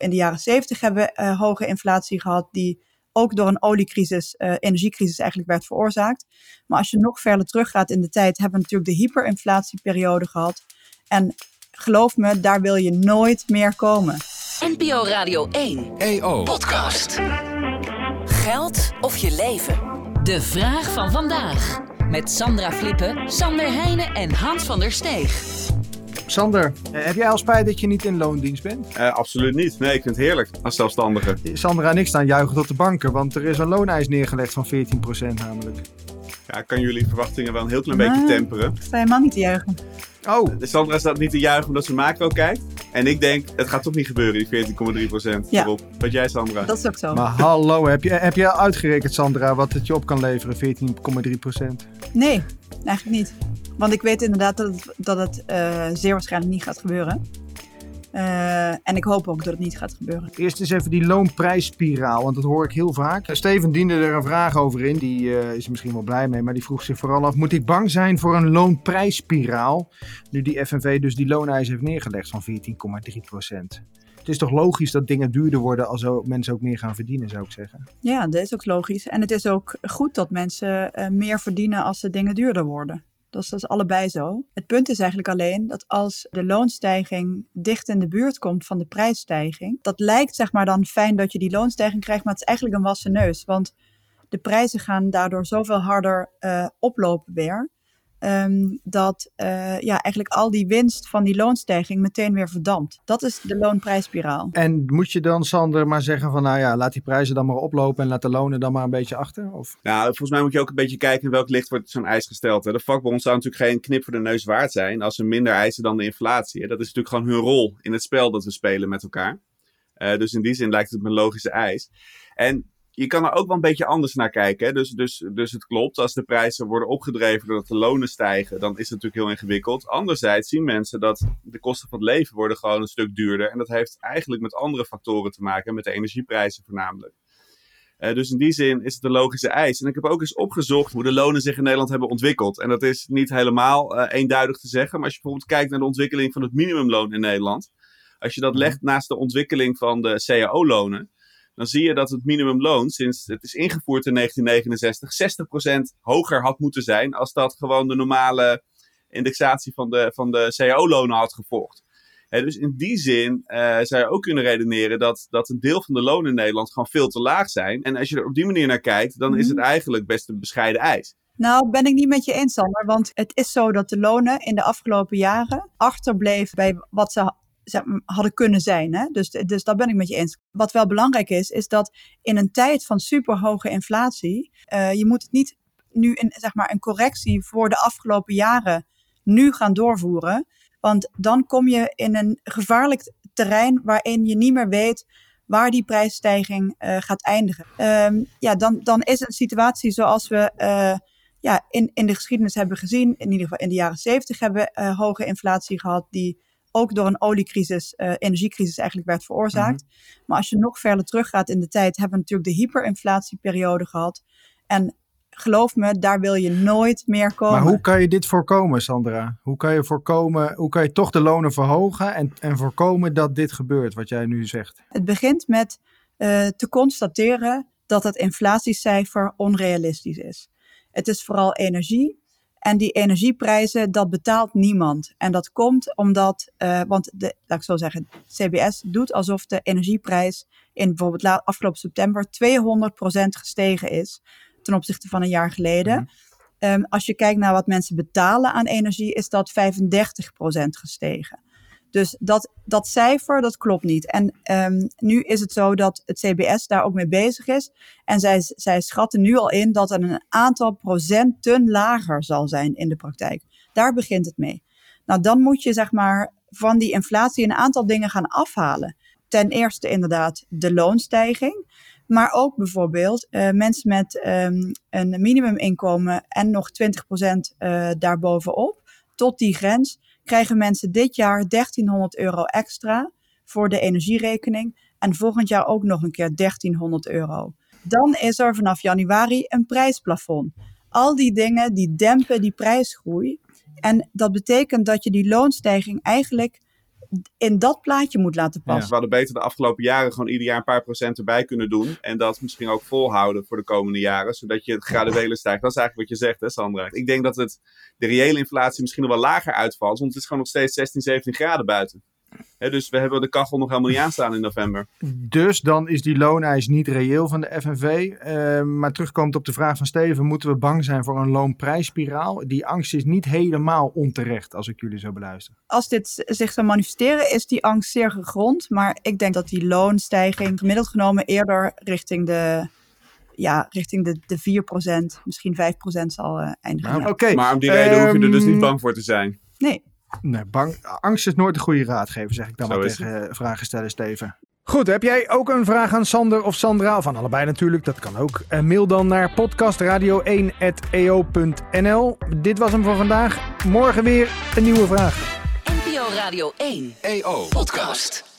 In de jaren 70 hebben we uh, hoge inflatie gehad, die ook door een oliecrisis, uh, energiecrisis eigenlijk werd veroorzaakt. Maar als je nog verder teruggaat in de tijd, hebben we natuurlijk de hyperinflatieperiode gehad. En geloof me, daar wil je nooit meer komen. NPO Radio 1 EO Podcast. Geld of je leven? De vraag van vandaag. Met Sandra Flippen, Sander Heijnen en Hans van der Steeg. Sander, eh, heb jij al spijt dat je niet in loondienst bent? Uh, absoluut niet. Nee, ik vind het heerlijk als zelfstandige. Sandra en ik staan juichen tot de banken, want er is een looneis neergelegd van 14% namelijk. Ja, kan jullie verwachtingen wel een heel klein beetje temperen? Ik sta helemaal niet te juichen. Oh. Sandra staat niet te juichen omdat ze macro kijkt. En ik denk, het gaat toch niet gebeuren, die 14,3 procent. Ja. Wat jij, Sandra? Dat is ook zo. Maar hallo, heb je, heb je uitgerekend, Sandra, wat het je op kan leveren, 14,3 procent? Nee, eigenlijk niet. Want ik weet inderdaad dat het, dat het uh, zeer waarschijnlijk niet gaat gebeuren. Uh, en ik hoop ook dat het niet gaat gebeuren. Eerst eens even die loonprijsspiraal, want dat hoor ik heel vaak. Steven diende er een vraag over in, die uh, is er misschien wel blij mee, maar die vroeg zich vooral af: moet ik bang zijn voor een loonprijsspiraal? Nu die FNV dus die looneisen heeft neergelegd van 14,3 procent. Het is toch logisch dat dingen duurder worden als mensen ook meer gaan verdienen, zou ik zeggen. Ja, dat is ook logisch. En het is ook goed dat mensen uh, meer verdienen als de dingen duurder worden. Dat is, dat is allebei zo. Het punt is eigenlijk alleen dat als de loonstijging dicht in de buurt komt van de prijsstijging, dat lijkt zeg maar dan fijn dat je die loonstijging krijgt, maar het is eigenlijk een wassen neus. Want de prijzen gaan daardoor zoveel harder uh, oplopen weer. Um, dat uh, ja, eigenlijk al die winst van die loonstijging meteen weer verdampt. Dat is de loonprijsspiraal. En moet je dan, Sander, maar zeggen van nou ja, laat die prijzen dan maar oplopen en laat de lonen dan maar een beetje achter? Of? Nou, volgens mij moet je ook een beetje kijken in welk licht wordt zo'n eis gesteld. Hè. De vakbond zou natuurlijk geen knip voor de neus waard zijn als ze minder eisen dan de inflatie. Hè. Dat is natuurlijk gewoon hun rol in het spel dat we spelen met elkaar. Uh, dus in die zin lijkt het me een logische eis. En je kan er ook wel een beetje anders naar kijken. Hè? Dus, dus, dus het klopt, als de prijzen worden opgedreven doordat de lonen stijgen, dan is het natuurlijk heel ingewikkeld. Anderzijds zien mensen dat de kosten van het leven worden gewoon een stuk duurder. En dat heeft eigenlijk met andere factoren te maken, met de energieprijzen voornamelijk. Uh, dus in die zin is het een logische eis. En ik heb ook eens opgezocht hoe de lonen zich in Nederland hebben ontwikkeld. En dat is niet helemaal uh, eenduidig te zeggen. Maar als je bijvoorbeeld kijkt naar de ontwikkeling van het minimumloon in Nederland. Als je dat legt naast de ontwikkeling van de CAO-lonen dan zie je dat het minimumloon sinds het is ingevoerd in 1969 60% hoger had moeten zijn als dat gewoon de normale indexatie van de, van de cao-lonen had gevolgd. dus in die zin uh, zou je ook kunnen redeneren dat, dat een deel van de lonen in Nederland gewoon veel te laag zijn. En als je er op die manier naar kijkt, dan is het mhm. eigenlijk best een bescheiden eis. Nou, ben ik niet met je eens, Sander. Want het is zo dat de lonen in de afgelopen jaren achterbleven bij wat ze hadden kunnen zijn. Hè? Dus, dus dat ben ik met je eens. Wat wel belangrijk is, is dat in een tijd van superhoge inflatie, uh, je moet het niet nu in, zeg maar, een correctie voor de afgelopen jaren nu gaan doorvoeren. Want dan kom je in een gevaarlijk terrein waarin je niet meer weet waar die prijsstijging uh, gaat eindigen. Um, ja, dan, dan is een situatie zoals we uh, ja, in, in de geschiedenis hebben gezien, in ieder geval in de jaren zeventig hebben we hoge inflatie gehad, die ook door een oliecrisis, uh, energiecrisis eigenlijk werd veroorzaakt. Mhm. Maar als je nog verder teruggaat in de tijd, hebben we natuurlijk de hyperinflatieperiode gehad. En geloof me, daar wil je nooit meer komen. Maar hoe kan je dit voorkomen, Sandra? Hoe kan je voorkomen, hoe kan je toch de lonen verhogen en, en voorkomen dat dit gebeurt, wat jij nu zegt? Het begint met uh, te constateren dat het inflatiecijfer onrealistisch is. Het is vooral energie en die energieprijzen, dat betaalt niemand. En dat komt omdat, uh, want de, laat ik zo zeggen, CBS doet alsof de energieprijs in bijvoorbeeld afgelopen september 200% gestegen is ten opzichte van een jaar geleden. Mm. Um, als je kijkt naar wat mensen betalen aan energie, is dat 35% gestegen. Dus dat, dat cijfer, dat klopt niet. En um, nu is het zo dat het CBS daar ook mee bezig is. En zij, zij schatten nu al in dat er een aantal procenten lager zal zijn in de praktijk. Daar begint het mee. Nou, dan moet je zeg maar van die inflatie een aantal dingen gaan afhalen. Ten eerste inderdaad de loonstijging. Maar ook bijvoorbeeld uh, mensen met um, een minimuminkomen en nog 20% uh, daarbovenop. Tot die grens krijgen mensen dit jaar 1300 euro extra voor de energierekening. En volgend jaar ook nog een keer 1300 euro. Dan is er vanaf januari een prijsplafond. Al die dingen die dempen die prijsgroei. En dat betekent dat je die loonstijging eigenlijk in dat plaatje moet laten passen. We hadden beter de afgelopen jaren gewoon ieder jaar een paar procent erbij kunnen doen. En dat misschien ook volhouden voor de komende jaren. Zodat je het graduele stijgt. Dat is eigenlijk wat je zegt, hè Sandra? Ik denk dat het, de reële inflatie misschien nog wel lager uitvalt. Want het is gewoon nog steeds 16, 17 graden buiten dus we hebben de kachel nog helemaal niet aanstaan in november. Dus dan is die looneis niet reëel van de FNV. Uh, ehm, maar terugkomt op de vraag van Steven: moeten we bang zijn voor een loonprijsspiraal? Die angst is niet helemaal onterecht, als ik jullie zo beluister. Als dit zich zou manifesteren, is die angst zeer gegrond. Maar ik denk dat die loonstijging gemiddeld genomen eerder richting de ja, richting de, de 4%, misschien 5% zal uh, eindigen. Nou, Maar om die reden hoef je er dus niet ehm, bang voor te zijn. Nee. Nee, bang, angst is nooit een goede raadgever, zeg ik dan maar tegen uh, vragen stellen, Steven. Goed, heb jij ook een vraag aan Sander of Sandra? Of aan allebei natuurlijk, dat kan ook. Uh, mail dan naar podcastradio1.eo.nl. Dit was hem voor vandaag. Morgen weer een nieuwe vraag. NPO Radio 1 EO Podcast.